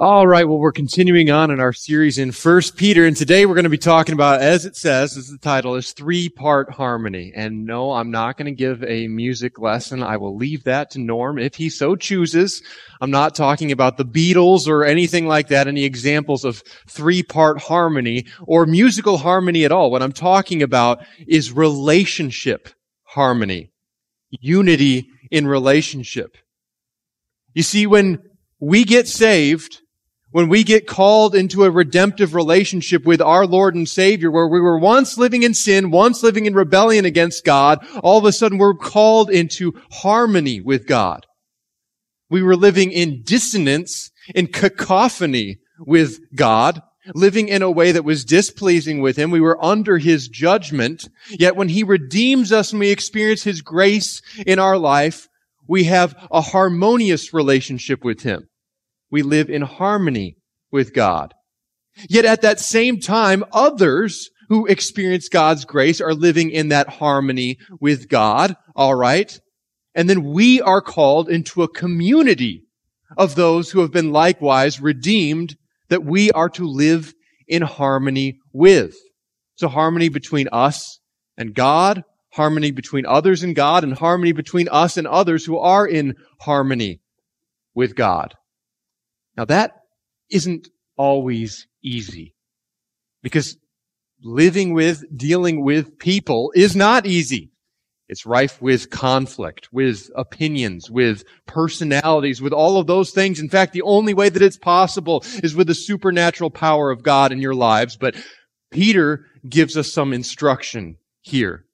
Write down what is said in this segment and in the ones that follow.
All right, well, we're continuing on in our series in First Peter, and today we're going to be talking about, as it says, as the title is three-part harmony. And no, I'm not going to give a music lesson. I will leave that to Norm if he so chooses. I'm not talking about the Beatles or anything like that, any examples of three-part harmony or musical harmony at all. What I'm talking about is relationship harmony, unity in relationship. You see, when we get saved, when we get called into a redemptive relationship with our Lord and Savior, where we were once living in sin, once living in rebellion against God, all of a sudden we're called into harmony with God. We were living in dissonance, in cacophony with God, living in a way that was displeasing with Him. We were under His judgment. Yet when He redeems us and we experience His grace in our life, we have a harmonious relationship with Him we live in harmony with God. Yet at that same time, others who experience God's grace are living in that harmony with God. All right. And then we are called into a community of those who have been likewise redeemed that we are to live in harmony with. So harmony between us and God, harmony between others and God, and harmony between us and others who are in harmony with God. Now that isn't always easy because living with, dealing with people is not easy. It's rife with conflict, with opinions, with personalities, with all of those things. In fact, the only way that it's possible is with the supernatural power of God in your lives. But Peter gives us some instruction here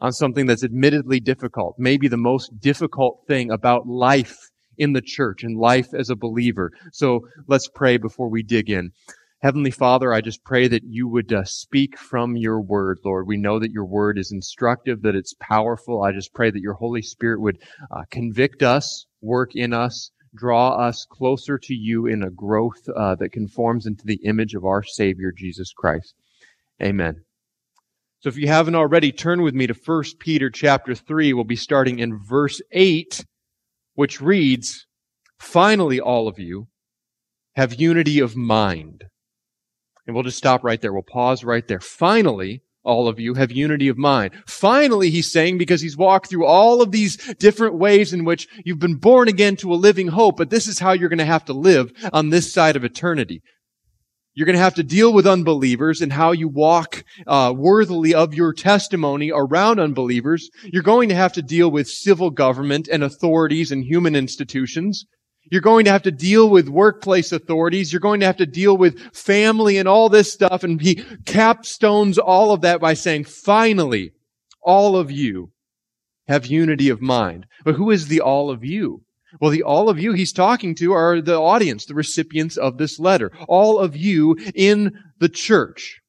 on something that's admittedly difficult, maybe the most difficult thing about life in the church and life as a believer. So let's pray before we dig in. Heavenly Father, I just pray that you would uh, speak from your word, Lord. We know that your word is instructive, that it's powerful. I just pray that your Holy Spirit would uh, convict us, work in us, draw us closer to you in a growth uh, that conforms into the image of our Savior, Jesus Christ. Amen. So if you haven't already, turn with me to 1 Peter chapter 3. We'll be starting in verse 8 which reads, Finally, all of you have unity of mind. And we'll just stop right there. We'll pause right there. Finally, all of you have unity of mind. Finally, he's saying, because he's walked through all of these different ways in which you've been born again to a living hope, but this is how you're going to have to live on this side of eternity. You're going to have to deal with unbelievers and how you walk uh, worthily of your testimony around unbelievers. You're going to have to deal with civil government and authorities and human institutions. You're going to have to deal with workplace authorities. You're going to have to deal with family and all this stuff. And he capstones all of that by saying, finally, all of you have unity of mind. But who is the all of you? Well, the all of you he's talking to are the audience, the recipients of this letter. All of you in the church.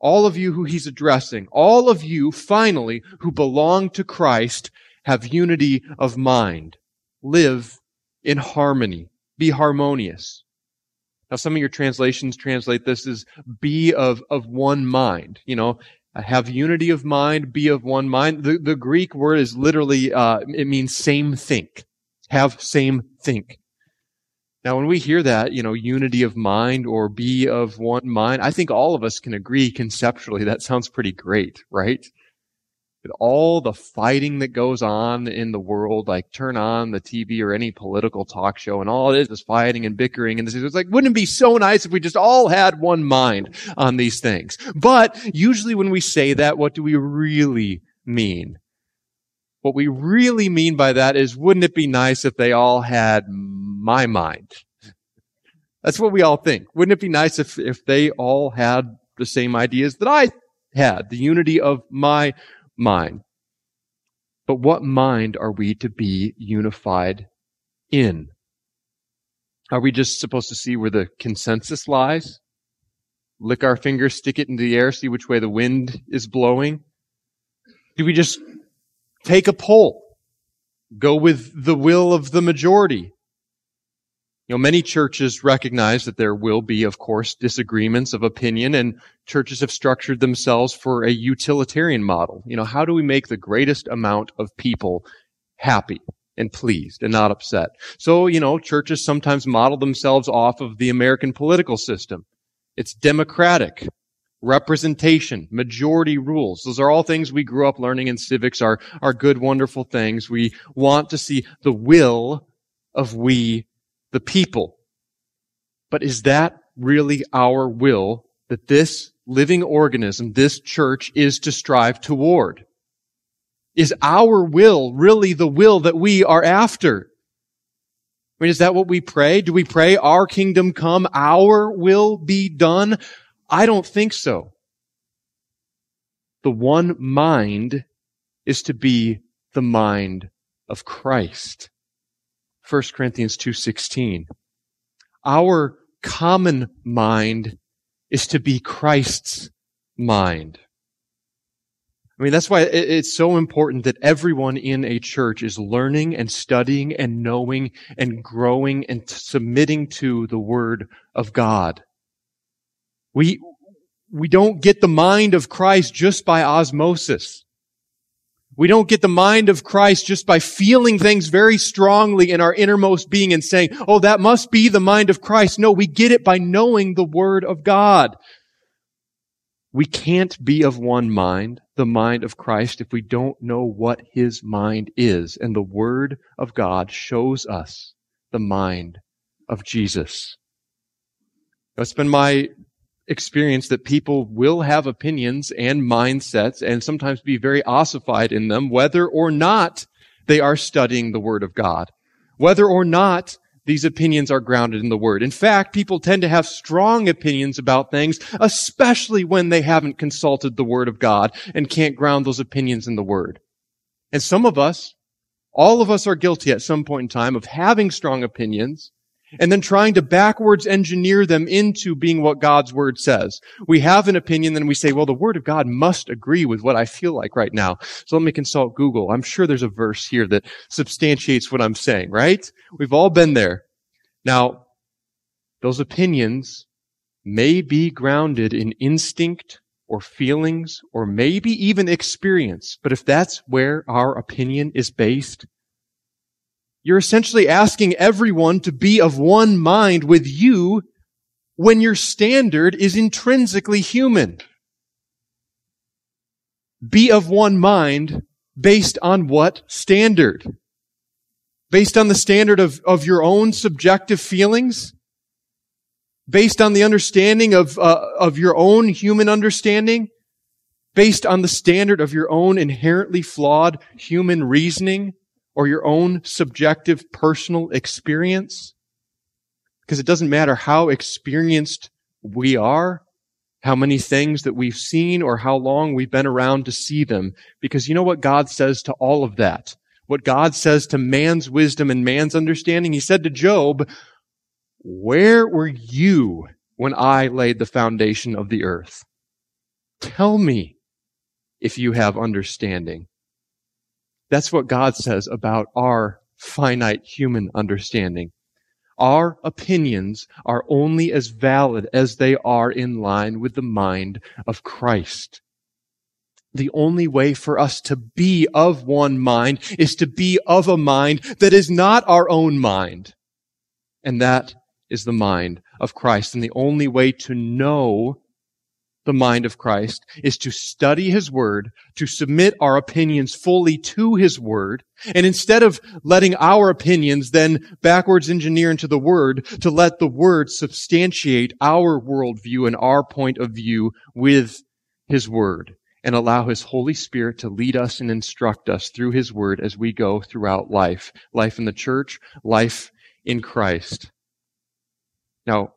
All of you who he's addressing. All of you, finally, who belong to Christ have unity of mind. Live in harmony. Be harmonious. Now, some of your translations translate this as be of, of one mind. You know, have unity of mind, be of one mind. The, the Greek word is literally, uh, it means same think have same think. Now, when we hear that, you know, unity of mind or be of one mind, I think all of us can agree conceptually that sounds pretty great, right? With all the fighting that goes on in the world, like turn on the TV or any political talk show and all it is is fighting and bickering and this is like, wouldn't it be so nice if we just all had one mind on these things? But usually when we say that, what do we really mean? What we really mean by that is, wouldn't it be nice if they all had my mind? That's what we all think. Wouldn't it be nice if, if they all had the same ideas that I had, the unity of my mind? But what mind are we to be unified in? Are we just supposed to see where the consensus lies? Lick our fingers, stick it into the air, see which way the wind is blowing? Do we just Take a poll. Go with the will of the majority. You know, many churches recognize that there will be, of course, disagreements of opinion and churches have structured themselves for a utilitarian model. You know, how do we make the greatest amount of people happy? and pleased and not upset. So, you know, churches sometimes model themselves off of the American political system. It's democratic, representation, majority rules. Those are all things we grew up learning in civics are, are good, wonderful things. We want to see the will of we, the people. But is that really our will that this living organism, this church is to strive toward? Is our will really the will that we are after? I mean, is that what we pray? Do we pray, our kingdom come, our will be done? I don't think so. The one mind is to be the mind of Christ. 1 Corinthians 2:16. Our common mind is to be Christ's mind. I mean, that's why it's so important that everyone in a church is learning and studying and knowing and growing and submitting to the Word of God. We, we don't get the mind of Christ just by osmosis. We don't get the mind of Christ just by feeling things very strongly in our innermost being and saying, oh, that must be the mind of Christ. No, we get it by knowing the Word of God. We can't be of one mind, the mind of Christ, if we don't know what his mind is. And the word of God shows us the mind of Jesus. It's been my experience that people will have opinions and mindsets and sometimes be very ossified in them, whether or not they are studying the word of God. Whether or not these opinions are grounded in the Word. In fact, people tend to have strong opinions about things, especially when they haven't consulted the Word of God and can't ground those opinions in the Word. And some of us, all of us are guilty at some point in time of having strong opinions and then trying to backwards engineer them into being what God's word says. We have an opinion, then we say, well, the word of God must agree with what I feel like right now. So let me consult Google. I'm sure there's a verse here that substantiates what I'm saying, right? We've all been there. Now, those opinions may be grounded in instinct or feelings or maybe even experience. But if that's where our opinion is based, you're essentially asking everyone to be of one mind with you when your standard is intrinsically human. Be of one mind based on what standard? Based on the standard of, of your own subjective feelings? Based on the understanding of, uh, of your own human understanding? Based on the standard of your own inherently flawed human reasoning? Or your own subjective personal experience. Because it doesn't matter how experienced we are, how many things that we've seen, or how long we've been around to see them. Because you know what God says to all of that? What God says to man's wisdom and man's understanding? He said to Job, Where were you when I laid the foundation of the earth? Tell me if you have understanding. That's what God says about our finite human understanding. Our opinions are only as valid as they are in line with the mind of Christ. The only way for us to be of one mind is to be of a mind that is not our own mind. And that is the mind of Christ. And the only way to know the mind of Christ is to study His Word, to submit our opinions fully to His Word, and instead of letting our opinions then backwards engineer into the Word, to let the Word substantiate our worldview and our point of view with His Word, and allow His Holy Spirit to lead us and instruct us through His Word as we go throughout life. Life in the church, life in Christ. Now,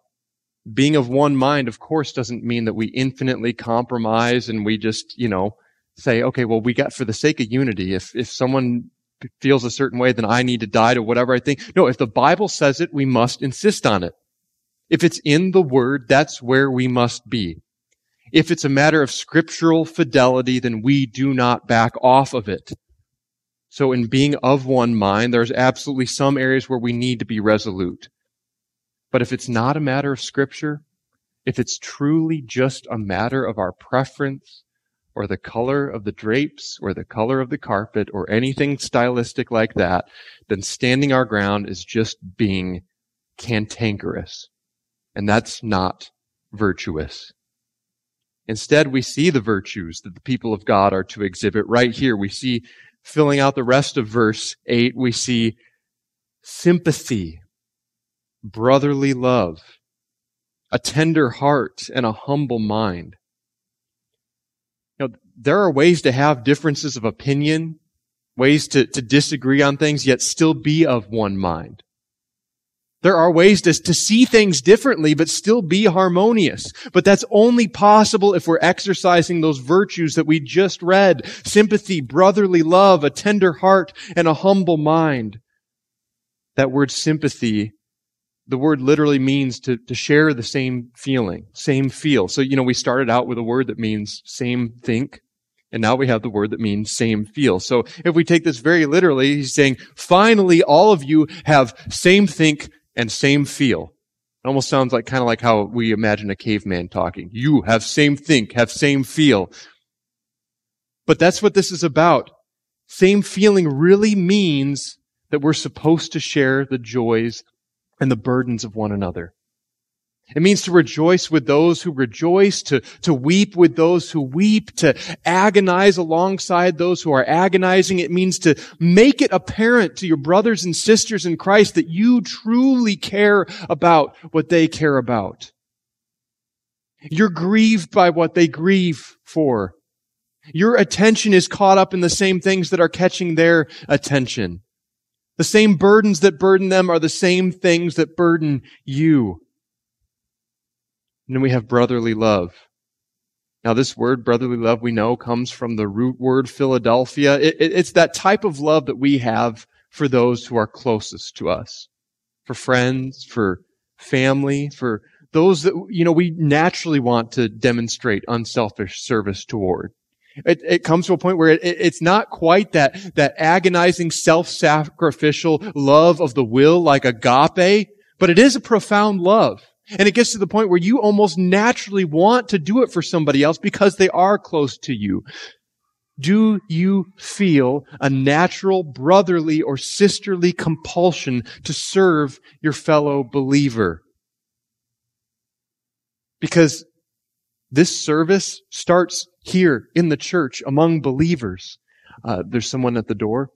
being of one mind, of course, doesn't mean that we infinitely compromise and we just, you know, say, okay, well, we got for the sake of unity. If, if someone feels a certain way, then I need to die to whatever I think. No, if the Bible says it, we must insist on it. If it's in the Word, that's where we must be. If it's a matter of scriptural fidelity, then we do not back off of it. So in being of one mind, there's absolutely some areas where we need to be resolute. But if it's not a matter of scripture, if it's truly just a matter of our preference or the color of the drapes or the color of the carpet or anything stylistic like that, then standing our ground is just being cantankerous. And that's not virtuous. Instead, we see the virtues that the people of God are to exhibit right here. We see filling out the rest of verse 8, we see sympathy, brotherly love, a tender heart, and a humble mind. You know, there are ways to have differences of opinion, ways to, to disagree on things, yet still be of one mind. There are ways to, to see things differently, but still be harmonious. But that's only possible if we're exercising those virtues that we just read. Sympathy, brotherly love, a tender heart, and a humble mind. That word sympathy, the word literally means to, to share the same feeling, same feel. So, you know, we started out with a word that means same think, and now we have the word that means same feel. So if we take this very literally, he's saying, finally, all of you have same think, and same feel. It almost sounds like kind of like how we imagine a caveman talking. You have same think, have same feel. But that's what this is about. Same feeling really means that we're supposed to share the joys and the burdens of one another. It means to rejoice with those who rejoice, to, to weep with those who weep, to agonize alongside those who are agonizing. It means to make it apparent to your brothers and sisters in Christ that you truly care about what they care about. You're grieved by what they grieve for. Your attention is caught up in the same things that are catching their attention. The same burdens that burden them are the same things that burden you. And then we have brotherly love. Now, this word, brotherly love, we know comes from the root word Philadelphia. It, it, it's that type of love that we have for those who are closest to us, for friends, for family, for those that, you know, we naturally want to demonstrate unselfish service toward. It, it comes to a point where it, it's not quite that, that agonizing self-sacrificial love of the will like agape, but it is a profound love. And it gets to the point where you almost naturally want to do it for somebody else because they are close to you. Do you feel a natural brotherly or sisterly compulsion to serve your fellow believer? Because this service starts here in the church among believers. Uh, there's someone at the door.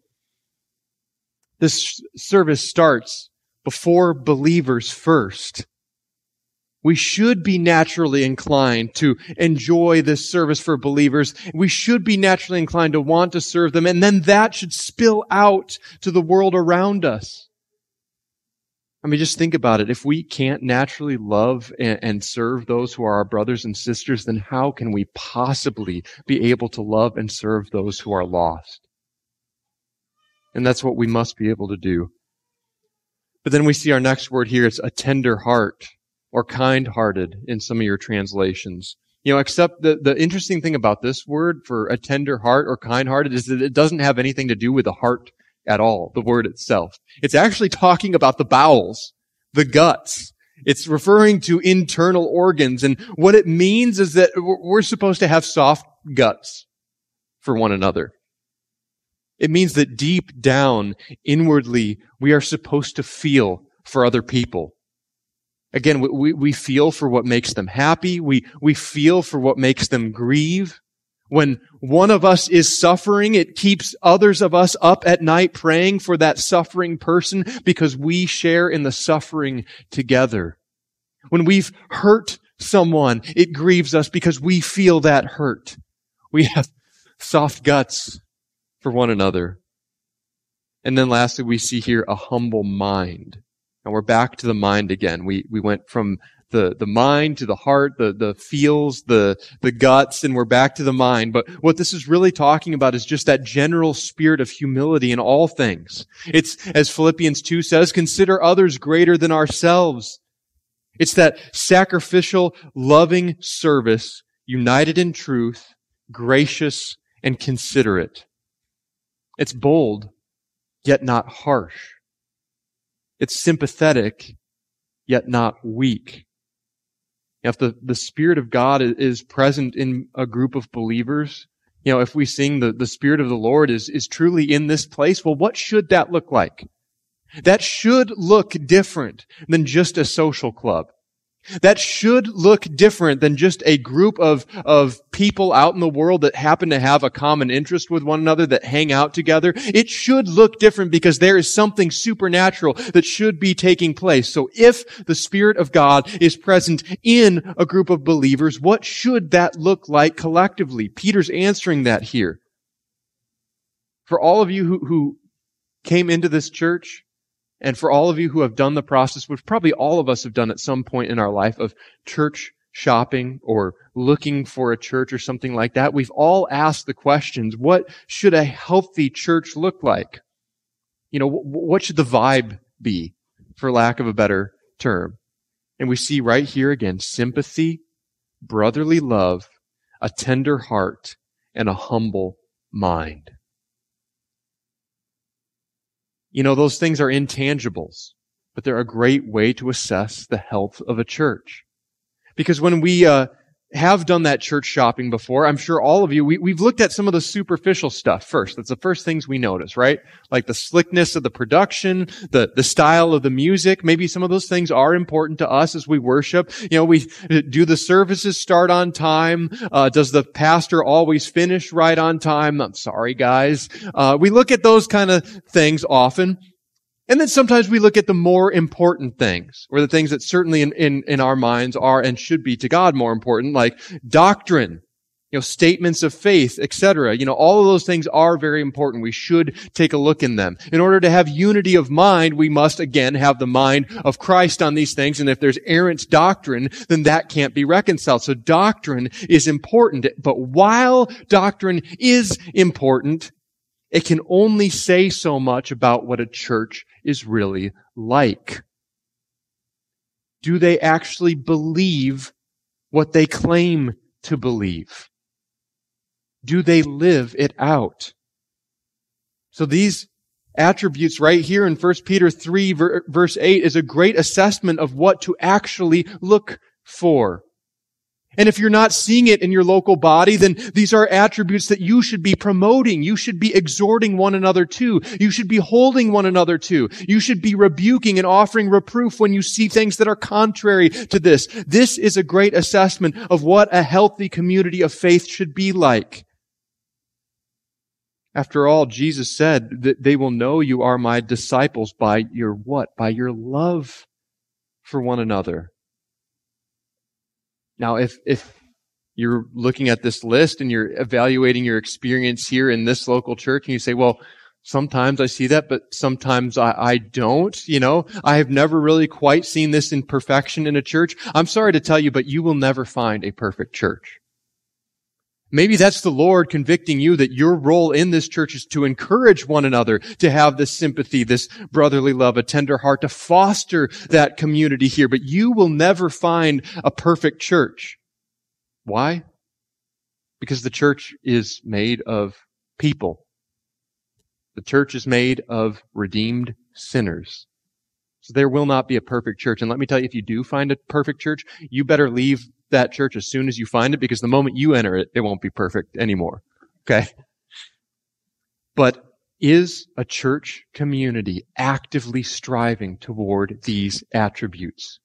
This service starts before believers first we should be naturally inclined to enjoy this service for believers. We should be naturally inclined to want to serve them. And then that should spill out to the world around us. I mean, just think about it. If we can't naturally love and, and, serve those who are our brothers and sisters, then how can we possibly be able to love and serve those who are lost? And that's what we must be able to do. But then we see our next word here. It's a tender heart or kind hearted in some of your translations. You know, except the, the interesting thing about this word for a tender heart or kind hearted is that it doesn't have anything to do with the heart at all, the word itself. It's actually talking about the bowels, the guts. It's referring to internal organs. And what it means is that we're supposed to have soft guts for one another. It means that deep down, inwardly, we are supposed to feel for other people. Again, we, we feel for what makes them happy. We, we feel for what makes them grieve. When one of us is suffering, it keeps others of us up at night praying for that suffering person because we share in the suffering together. When we've hurt someone, it grieves us because we feel that hurt. We have soft guts for one another. And then lastly, we see here a humble mind. And we're back to the mind again. We, we went from the, the mind to the heart, the, the feels, the, the guts, and we're back to the mind. But what this is really talking about is just that general spirit of humility in all things. It's, as Philippians 2 says, consider others greater than ourselves. It's that sacrificial, loving service, united in truth, gracious, and considerate. It's bold, yet not harsh. It's sympathetic, yet not weak. If the, the Spirit of God is present in a group of believers, You know, if we sing the, the Spirit of the Lord is, is truly in this place, well, what should that look like? That should look different than just a social club. That should look different than just a group of, of people out in the world that happen to have a common interest with one another that hang out together. It should look different because there is something supernatural that should be taking place. So if the Spirit of God is present in a group of believers, what should that look like collectively? Peter's answering that here. For all of you who, who came into this church and for all of you who have done the process, which probably all of us have done at some point in our life of church shopping or looking for a church or something like that, we've all asked the questions, what should a healthy church look like? You know, what should the vibe be, for lack of a better term? And we see right here again, sympathy, brotherly love, a tender heart, and a humble mind. You know, those things are intangibles, but they're a great way to assess the health of a church. Because when we uh, have done that church shopping before, I'm sure all of you, we, we've looked at some of the superficial stuff first. That's the first things we notice, right? Like the slickness of the production, the, the style of the music. Maybe some of those things are important to us as we worship. You know, we, do the services start on time? Uh, does the pastor always finish right on time? I'm sorry, guys. Uh, we look at those kind of things often. And then sometimes we look at the more important things, or the things that certainly in, in, in our minds are and should be to God more important, like doctrine, you know, statements of faith, etc. You know, all of those things are very important. We should take a look in them. In order to have unity of mind, we must again have the mind of Christ on these things. And if there's errant doctrine, then that can't be reconciled. So doctrine is important. But while doctrine is important, it can only say so much about what a church is really like. Do they actually believe what they claim to believe? Do they live it out? So these attributes right here in 1 Peter 3 verse 8 is a great assessment of what to actually look for. And if you're not seeing it in your local body, then these are attributes that you should be promoting. You should be exhorting one another to. You should be holding one another to. You should be rebuking and offering reproof when you see things that are contrary to this. This is a great assessment of what a healthy community of faith should be like. After all, Jesus said that they will know you are my disciples by your what? By your love for one another. Now, if, if you're looking at this list and you're evaluating your experience here in this local church and you say, well, sometimes I see that, but sometimes I, I don't, you know, I have never really quite seen this in perfection in a church. I'm sorry to tell you, but you will never find a perfect church. Maybe that's the Lord convicting you that your role in this church is to encourage one another, to have this sympathy, this brotherly love, a tender heart, to foster that community here. But you will never find a perfect church. Why? Because the church is made of people. The church is made of redeemed sinners. So there will not be a perfect church. And let me tell you, if you do find a perfect church, you better leave that church as soon as you find it because the moment you enter it, it won't be perfect anymore. Okay? But is a church community actively striving toward these attributes?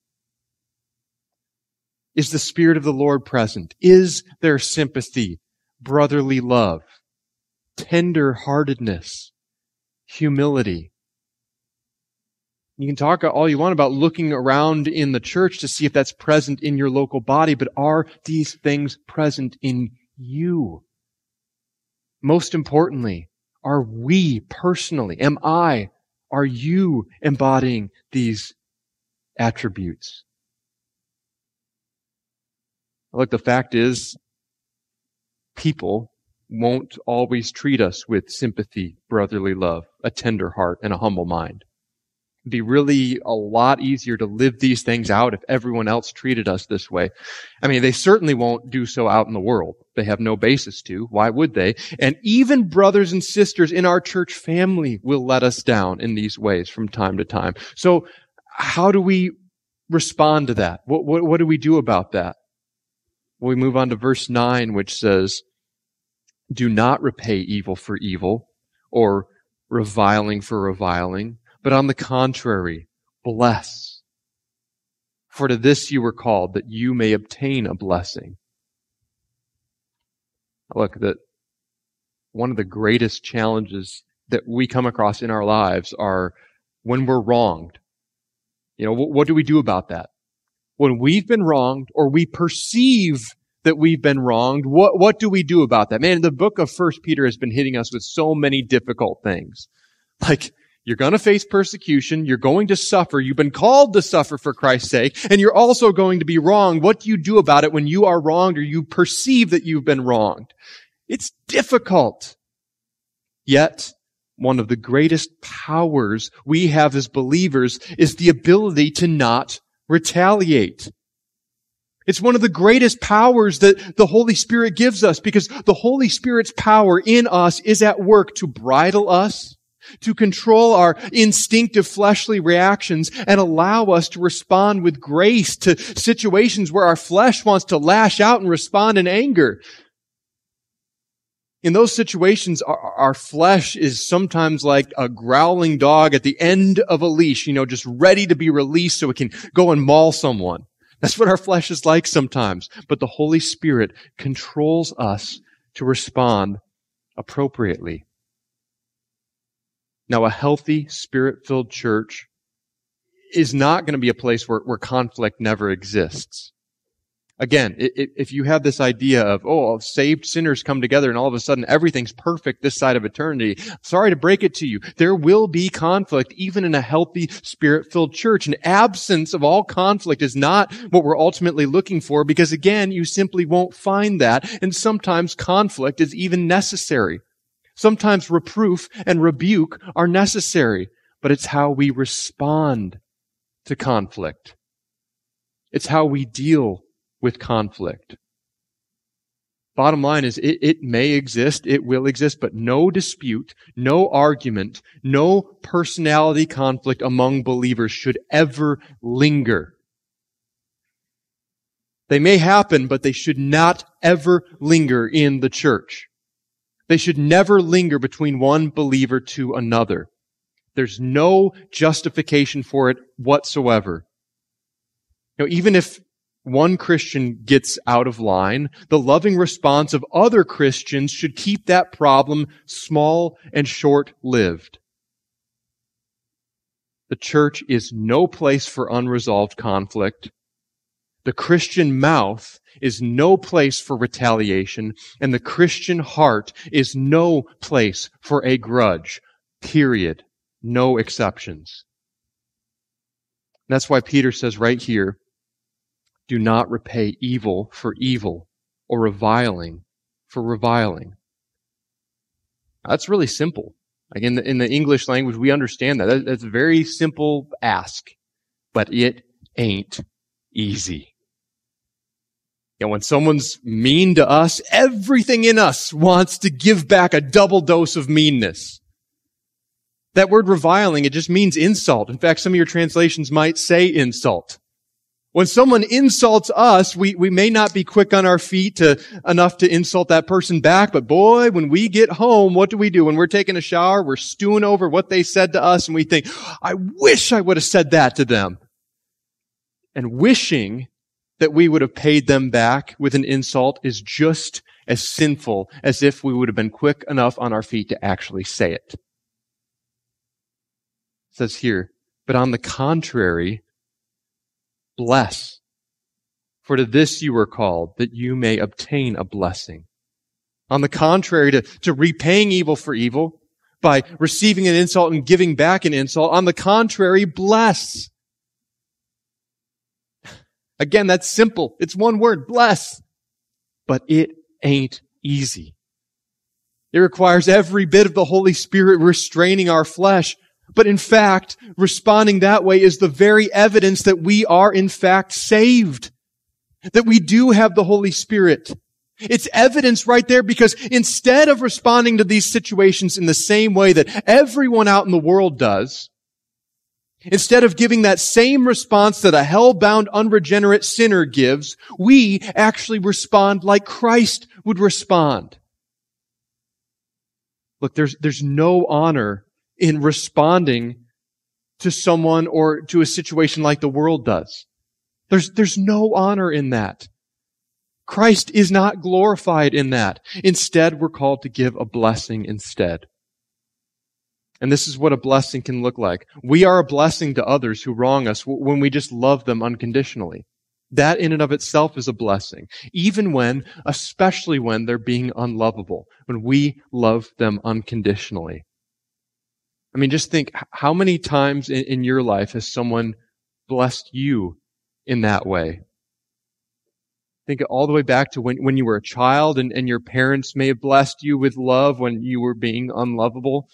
Is the Spirit of the Lord present? Is there sympathy, brotherly love, tender heartedness, humility, you can talk all you want about looking around in the church to see if that's present in your local body, but are these things present in you? Most importantly, are we personally, am I, are you embodying these attributes? Look, the fact is, people won't always treat us with sympathy, brotherly love, a tender heart, and a humble mind be really a lot easier to live these things out if everyone else treated us this way. I mean, they certainly won't do so out in the world. They have no basis to. Why would they? And even brothers and sisters in our church family will let us down in these ways from time to time. So how do we respond to that? What, what, what do we do about that? Well, we move on to verse 9, which says, do not repay evil for evil or reviling for reviling, but on the contrary, bless. For to this you were called, that you may obtain a blessing. Look, that one of the greatest challenges that we come across in our lives are when we're wronged. You know, what, what do we do about that? When we've been wronged or we perceive that we've been wronged, what, what do we do about that? Man, the book of First Peter has been hitting us with so many difficult things. Like, you're going to face persecution. You're going to suffer. You've been called to suffer for Christ's sake. And you're also going to be wrong. What do you do about it when you are wronged or you perceive that you've been wronged? It's difficult. Yet, one of the greatest powers we have as believers is the ability to not retaliate. It's one of the greatest powers that the Holy Spirit gives us because the Holy Spirit's power in us is at work to bridle us, to control our instinctive fleshly reactions and allow us to respond with grace to situations where our flesh wants to lash out and respond in anger. In those situations, our, our, flesh is sometimes like a growling dog at the end of a leash, you know, just ready to be released so it can go and maul someone. That's what our flesh is like sometimes. But the Holy Spirit controls us to respond appropriately. Now, a healthy, spirit-filled church is not going to be a place where, where conflict never exists. Again, if you have this idea of, oh, saved sinners come together and all of a sudden everything's perfect this side of eternity, sorry to break it to you. There will be conflict even in a healthy, spirit-filled church. An absence of all conflict is not what we're ultimately looking for because again, you simply won't find that. And sometimes conflict is even necessary. Sometimes reproof and rebuke are necessary, but it's how we respond to conflict. It's how we deal with conflict. Bottom line is it, it, may exist, it will exist, but no dispute, no argument, no personality conflict among believers should ever linger. They may happen, but they should not ever linger in the church. They should never linger between one believer to another. There's no justification for it whatsoever. Now, even if one Christian gets out of line, the loving response of other Christians should keep that problem small and short-lived. The church is no place for unresolved conflict. The Christian mouth is no place for retaliation, and the Christian heart is no place for a grudge. Period. No exceptions. That's why Peter says right here, do not repay evil for evil or reviling for reviling. That's really simple. Like in the, in the English language, we understand that. That's a very simple ask, but it ain't easy. You know, when someone's mean to us, everything in us wants to give back a double dose of meanness. That word reviling, it just means insult. In fact, some of your translations might say insult. When someone insults us, we, we may not be quick on our feet to, enough to insult that person back, but boy, when we get home, what do we do? When we're taking a shower, we're stewing over what they said to us and we think, I wish I would have said that to them. And wishing that we would have paid them back with an insult is just as sinful as if we would have been quick enough on our feet to actually say it. It says here, but on the contrary, bless. For to this you were called, that you may obtain a blessing. On the contrary, to, to repaying evil for evil, by receiving an insult and giving back an insult. On the contrary, bless. Again, that's simple. It's one word, bless. But it ain't easy. It requires every bit of the Holy Spirit restraining our flesh but in fact, responding that way is the very evidence that we are in fact saved. That we do have the Holy Spirit. It's evidence right there because instead of responding to these situations in the same way that everyone out in the world does, instead of giving that same response that a hell-bound unregenerate sinner gives, we actually respond like Christ would respond. Look, there's, there's no honor in responding to someone or to a situation like the world does. There's, there's no honor in that. Christ is not glorified in that. Instead, we're called to give a blessing instead. And this is what a blessing can look like. We are a blessing to others who wrong us when we just love them unconditionally. That in and of itself is a blessing. Even when, especially when they're being unlovable, when we love them unconditionally. I mean, just think how many times in, in your life has someone blessed you in that way? Think all the way back to when, when you were a child and, and your parents may have blessed you with love when you were being unlovable,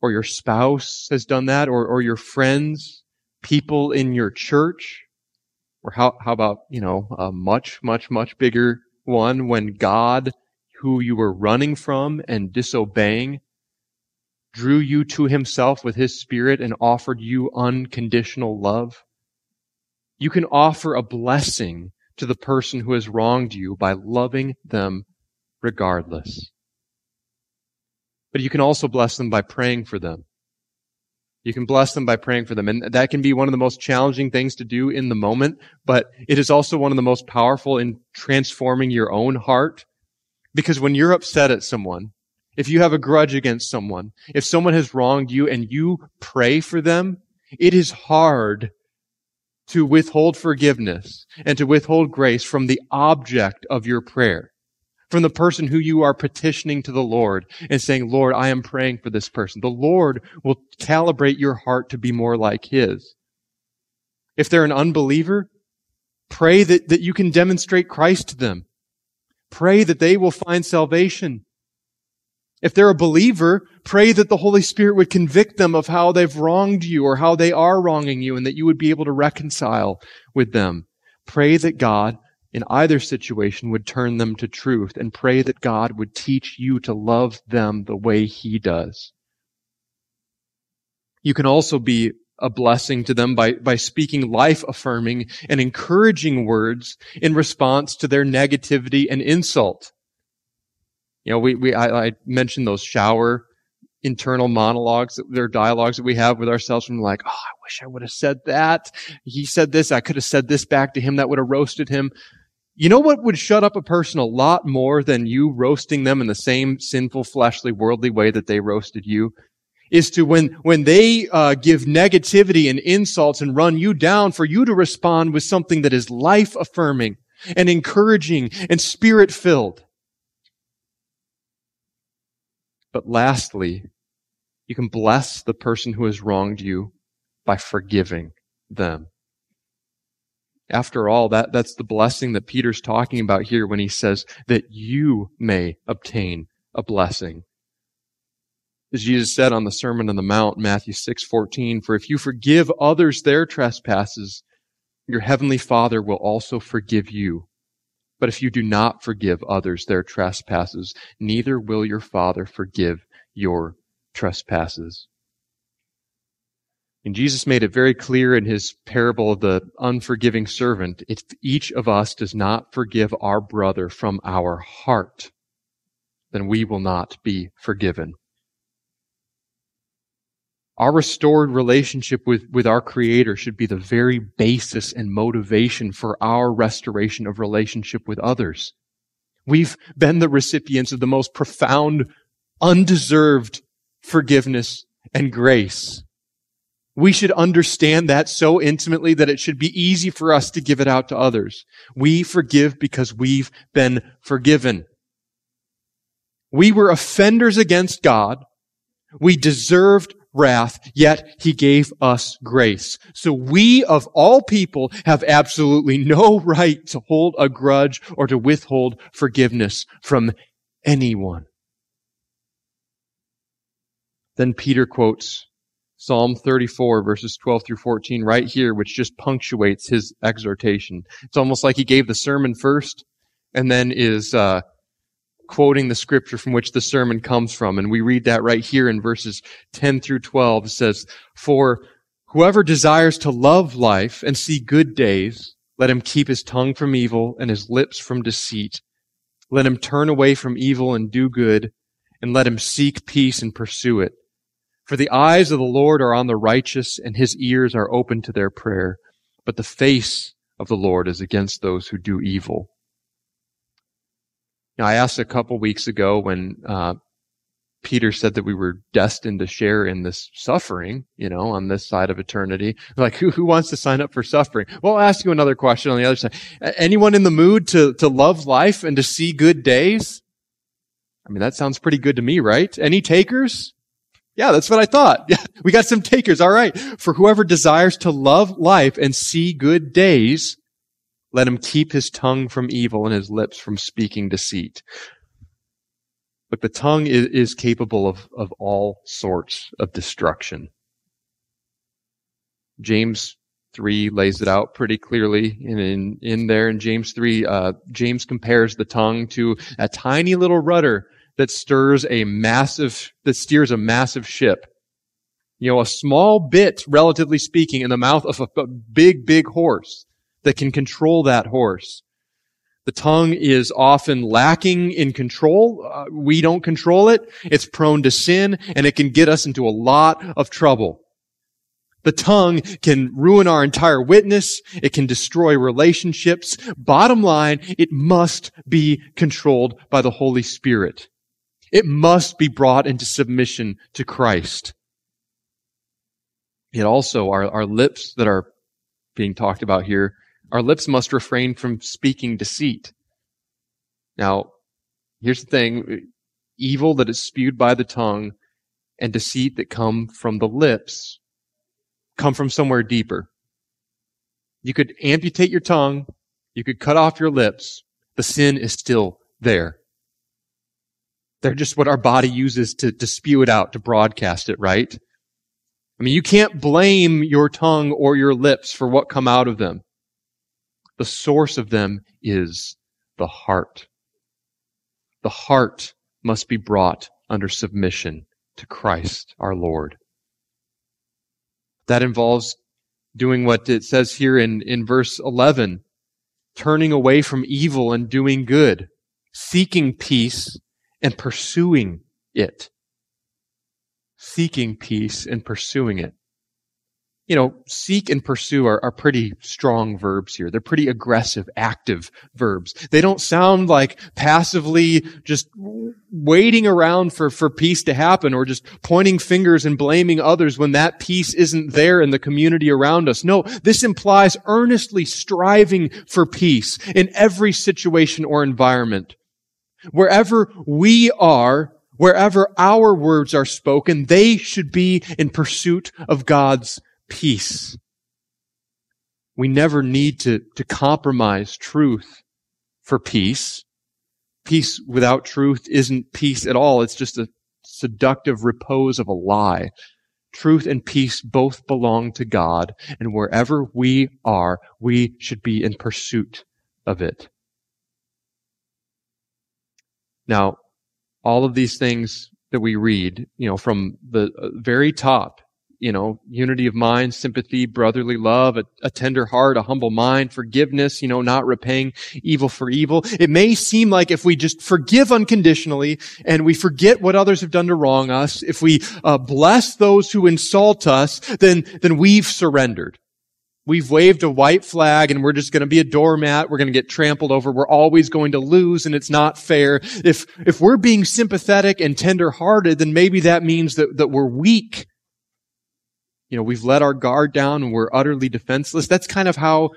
or your spouse has done that, or, or your friends, people in your church, or how, how about, you know, a much, much, much bigger one when God, who you were running from and disobeying, drew you to himself with his spirit and offered you unconditional love? You can offer a blessing to the person who has wronged you by loving them regardless. But you can also bless them by praying for them. You can bless them by praying for them. And that can be one of the most challenging things to do in the moment, but it is also one of the most powerful in transforming your own heart. Because when you're upset at someone, if you have a grudge against someone, if someone has wronged you and you pray for them, it is hard to withhold forgiveness and to withhold grace from the object of your prayer, from the person who you are petitioning to the Lord and saying, Lord, I am praying for this person. The Lord will calibrate your heart to be more like His. If they're an unbeliever, pray that, that you can demonstrate Christ to them. Pray that they will find salvation. If they're a believer, pray that the Holy Spirit would convict them of how they've wronged you or how they are wronging you and that you would be able to reconcile with them. Pray that God, in either situation, would turn them to truth and pray that God would teach you to love them the way He does. You can also be a blessing to them by, by speaking life affirming and encouraging words in response to their negativity and insult. You know, we, we, I, I mentioned those shower internal monologues, their dialogues that we have with ourselves from like, oh, I wish I would have said that. He said this. I could have said this back to him. That would have roasted him. You know what would shut up a person a lot more than you roasting them in the same sinful, fleshly, worldly way that they roasted you? Is to when, when they uh, give negativity and insults and run you down for you to respond with something that is life affirming and encouraging and spirit filled. But lastly, you can bless the person who has wronged you by forgiving them. After all, that, that's the blessing that Peter's talking about here when he says that you may obtain a blessing. As Jesus said on the Sermon on the Mount, Matthew 6:14, "For if you forgive others their trespasses, your heavenly Father will also forgive you. But if you do not forgive others their trespasses, neither will your Father forgive your trespasses. And Jesus made it very clear in his parable of the unforgiving servant if each of us does not forgive our brother from our heart, then we will not be forgiven. Our restored relationship with, with our Creator should be the very basis and motivation for our restoration of relationship with others. We've been the recipients of the most profound, undeserved forgiveness and grace. We should understand that so intimately that it should be easy for us to give it out to others. We forgive because we've been forgiven. We were offenders against God. We deserved wrath, yet he gave us grace. So we of all people have absolutely no right to hold a grudge or to withhold forgiveness from anyone. Then Peter quotes Psalm 34 verses 12 through 14 right here, which just punctuates his exhortation. It's almost like he gave the sermon first and then is, uh, quoting the scripture from which the sermon comes from. And we read that right here in verses 10 through 12. It says, For whoever desires to love life and see good days, let him keep his tongue from evil and his lips from deceit. Let him turn away from evil and do good and let him seek peace and pursue it. For the eyes of the Lord are on the righteous, and his ears are open to their prayer. But the face of the Lord is against those who do evil. Now, I asked a couple weeks ago when uh, Peter said that we were destined to share in this suffering, you know, on this side of eternity. Like, who, who wants to sign up for suffering? Well, I'll ask you another question on the other side. Anyone in the mood to, to love life and to see good days? I mean, that sounds pretty good to me, right? Any takers? Yeah, that's what I thought. Yeah, we got some takers. All right. For whoever desires to love life and see good days, let him keep his tongue from evil and his lips from speaking deceit. But the tongue is, is capable of, of all sorts of destruction. James 3 lays it out pretty clearly in, in, in there in James 3. Uh, James compares the tongue to a tiny little rudder that stirs a massive, that steers a massive ship. You know, a small bit, relatively speaking, in the mouth of a, big, big horse that can control that horse. The tongue is often lacking in control. Uh, we don't control it. It's prone to sin and it can get us into a lot of trouble. The tongue can ruin our entire witness. It can destroy relationships. Bottom line, it must be controlled by the Holy Spirit. It must be brought into submission to Christ. Yet also our, our lips that are being talked about here our lips must refrain from speaking deceit. Now, here's the thing. Evil that is spewed by the tongue and deceit that come from the lips come from somewhere deeper. You could amputate your tongue. You could cut off your lips. The sin is still there. They're just what our body uses to, to spew it out, to broadcast it, right? I mean, you can't blame your tongue or your lips for what come out of them. The source of them is the heart. The heart must be brought under submission to Christ our Lord. That involves doing what it says here in, in verse 11, turning away from evil and doing good, seeking peace and pursuing it. Seeking peace and pursuing it you know, seek and pursue are, are pretty strong verbs here. They're pretty aggressive, active verbs. They don't sound like passively just waiting around for, for peace to happen or just pointing fingers and blaming others when that peace isn't there in the community around us. No, this implies earnestly striving for peace in every situation or environment. Wherever we are, wherever our words are spoken, they should be in pursuit of God's peace. We never need to, to compromise truth for peace. Peace without truth isn't peace at all. It's just a seductive repose of a lie. Truth and peace both belong to God, and wherever we are, we should be in pursuit of it. Now, all of these things that we read, you know, from the very top you know, unity of mind, sympathy, brotherly love, a, a, tender heart, a humble mind, forgiveness, you know, not repaying evil for evil. It may seem like if we just forgive unconditionally and we forget what others have done to wrong us, if we uh, bless those who insult us, then, then we've surrendered. We've waved a white flag and we're just going to be a doormat. We're going to get trampled over. We're always going to lose and it's not fair. If, if we're being sympathetic and tenderhearted, then maybe that means that, that we're weak you know, we've let our guard down and we're utterly defenseless. That's kind of how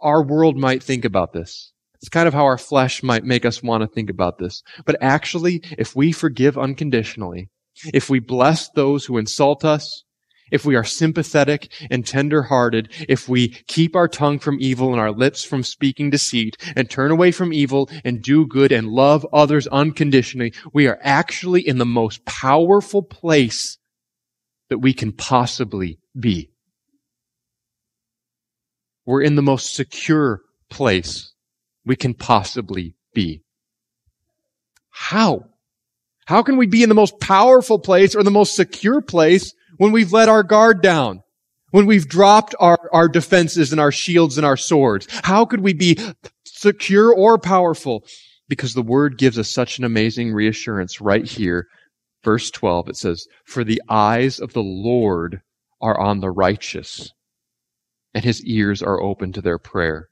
our world might think about this. It's kind of how our flesh might make us want to think about this. But actually, if we forgive unconditionally, if we bless those who insult us, if we are sympathetic and tender-hearted, if we keep our tongue from evil and our lips from speaking deceit and turn away from evil and do good and love others unconditionally, we are actually in the most powerful place that we can possibly be. We're in the most secure place we can possibly be. How? How can we be in the most powerful place or the most secure place when we've let our guard down? When we've dropped our, our defenses and our shields and our swords? How could we be secure or powerful Because the word gives us such an amazing reassurance right here. Verse 12, it says, For the eyes of the Lord are on the righteous, and his ears are open to their prayer.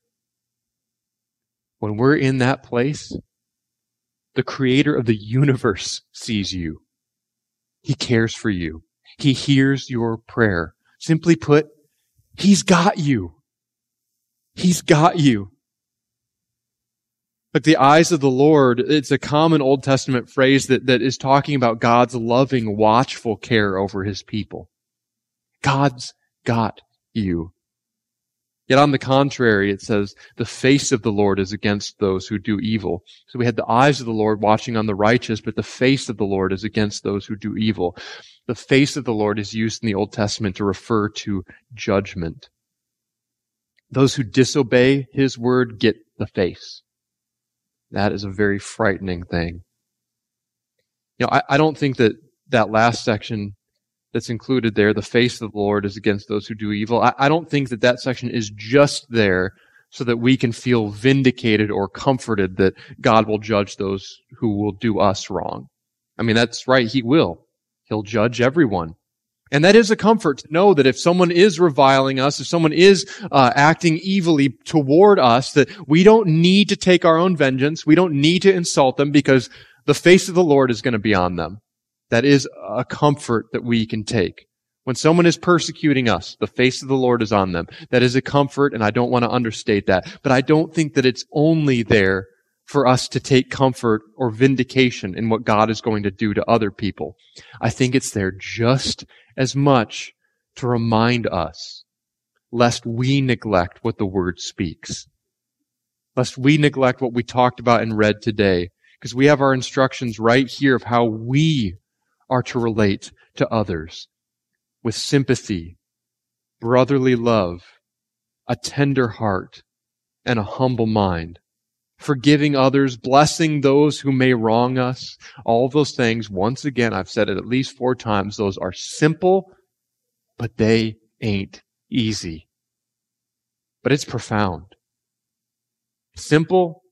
When we're in that place, the creator of the universe sees you. He cares for you. He hears your prayer. Simply put, He's got you. He's got you. Like the eyes of the Lord, it's a common Old Testament phrase that, that is talking about God's loving, watchful care over his people. God's got you. Yet on the contrary, it says, the face of the Lord is against those who do evil. So we had the eyes of the Lord watching on the righteous, but the face of the Lord is against those who do evil. The face of the Lord is used in the Old Testament to refer to judgment. Those who disobey his word get the face. That is a very frightening thing. You know, I, I don't think that that last section that's included there, the face of the Lord is against those who do evil. I, I don't think that that section is just there so that we can feel vindicated or comforted that God will judge those who will do us wrong. I mean, that's right. He will. He'll judge everyone. And that is a comfort to know that if someone is reviling us, if someone is uh, acting evilly toward us, that we don't need to take our own vengeance. We don't need to insult them because the face of the Lord is going to be on them. That is a comfort that we can take. When someone is persecuting us, the face of the Lord is on them. That is a comfort, and I don't want to understate that. But I don't think that it's only there for us to take comfort or vindication in what God is going to do to other people. I think it's there just as much to remind us lest we neglect what the Word speaks. Lest we neglect what we talked about and read today. Because we have our instructions right here of how we are to relate to others with sympathy, brotherly love, a tender heart, and a humble mind. Forgiving others, blessing those who may wrong us. All those things, once again, I've said it at least four times, those are simple, but they ain't easy. But it's profound. Simple,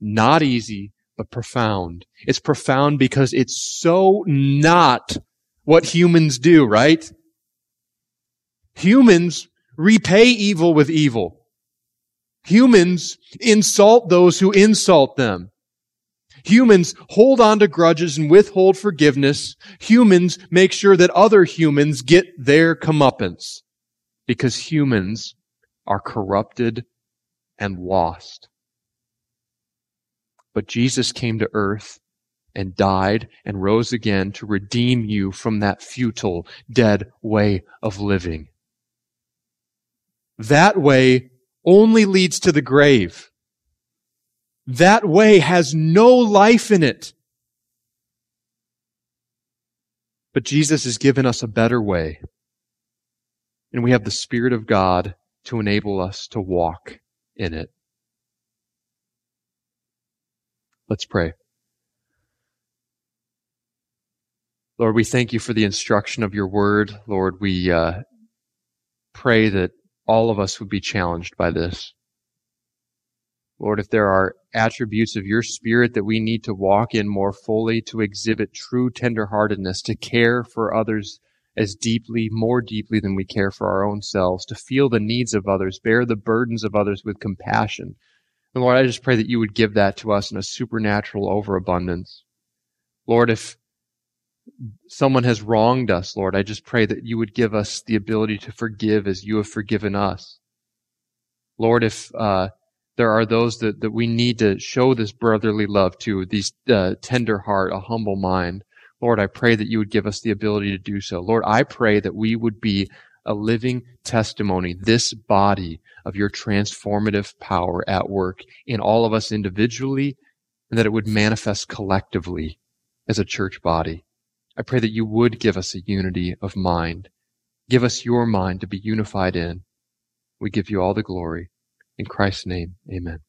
not easy, but profound. It's profound because it's so not what humans do, right? Humans repay evil with evil. Humans insult those who insult them. Humans hold on to grudges and withhold forgiveness. Humans make sure that other humans get their comeuppance because humans are corrupted and lost. But Jesus came to earth and died and rose again to redeem you from that futile, dead way of living. That way only leads to the grave. That way has no life in it. But Jesus has given us a better way. And we have the Spirit of God to enable us to walk in it. Let's pray. Lord, we thank you for the instruction of your word. Lord, we uh, pray that all of us would be challenged by this. Lord, if there are attributes of your spirit that we need to walk in more fully, to exhibit true tenderheartedness, to care for others as deeply, more deeply than we care for our own selves, to feel the needs of others, bear the burdens of others with compassion, and Lord, I just pray that you would give that to us in a supernatural overabundance. Lord, if someone has wronged us, Lord, I just pray that you would give us the ability to forgive as you have forgiven us. Lord, if uh, there are those that, that we need to show this brotherly love to, these uh, tender heart, a humble mind, Lord, I pray that you would give us the ability to do so. Lord, I pray that we would be a living testimony, this body of your transformative power at work in all of us individually, and that it would manifest collectively as a church body. I pray that you would give us a unity of mind. Give us your mind to be unified in. We give you all the glory. In Christ's name, amen.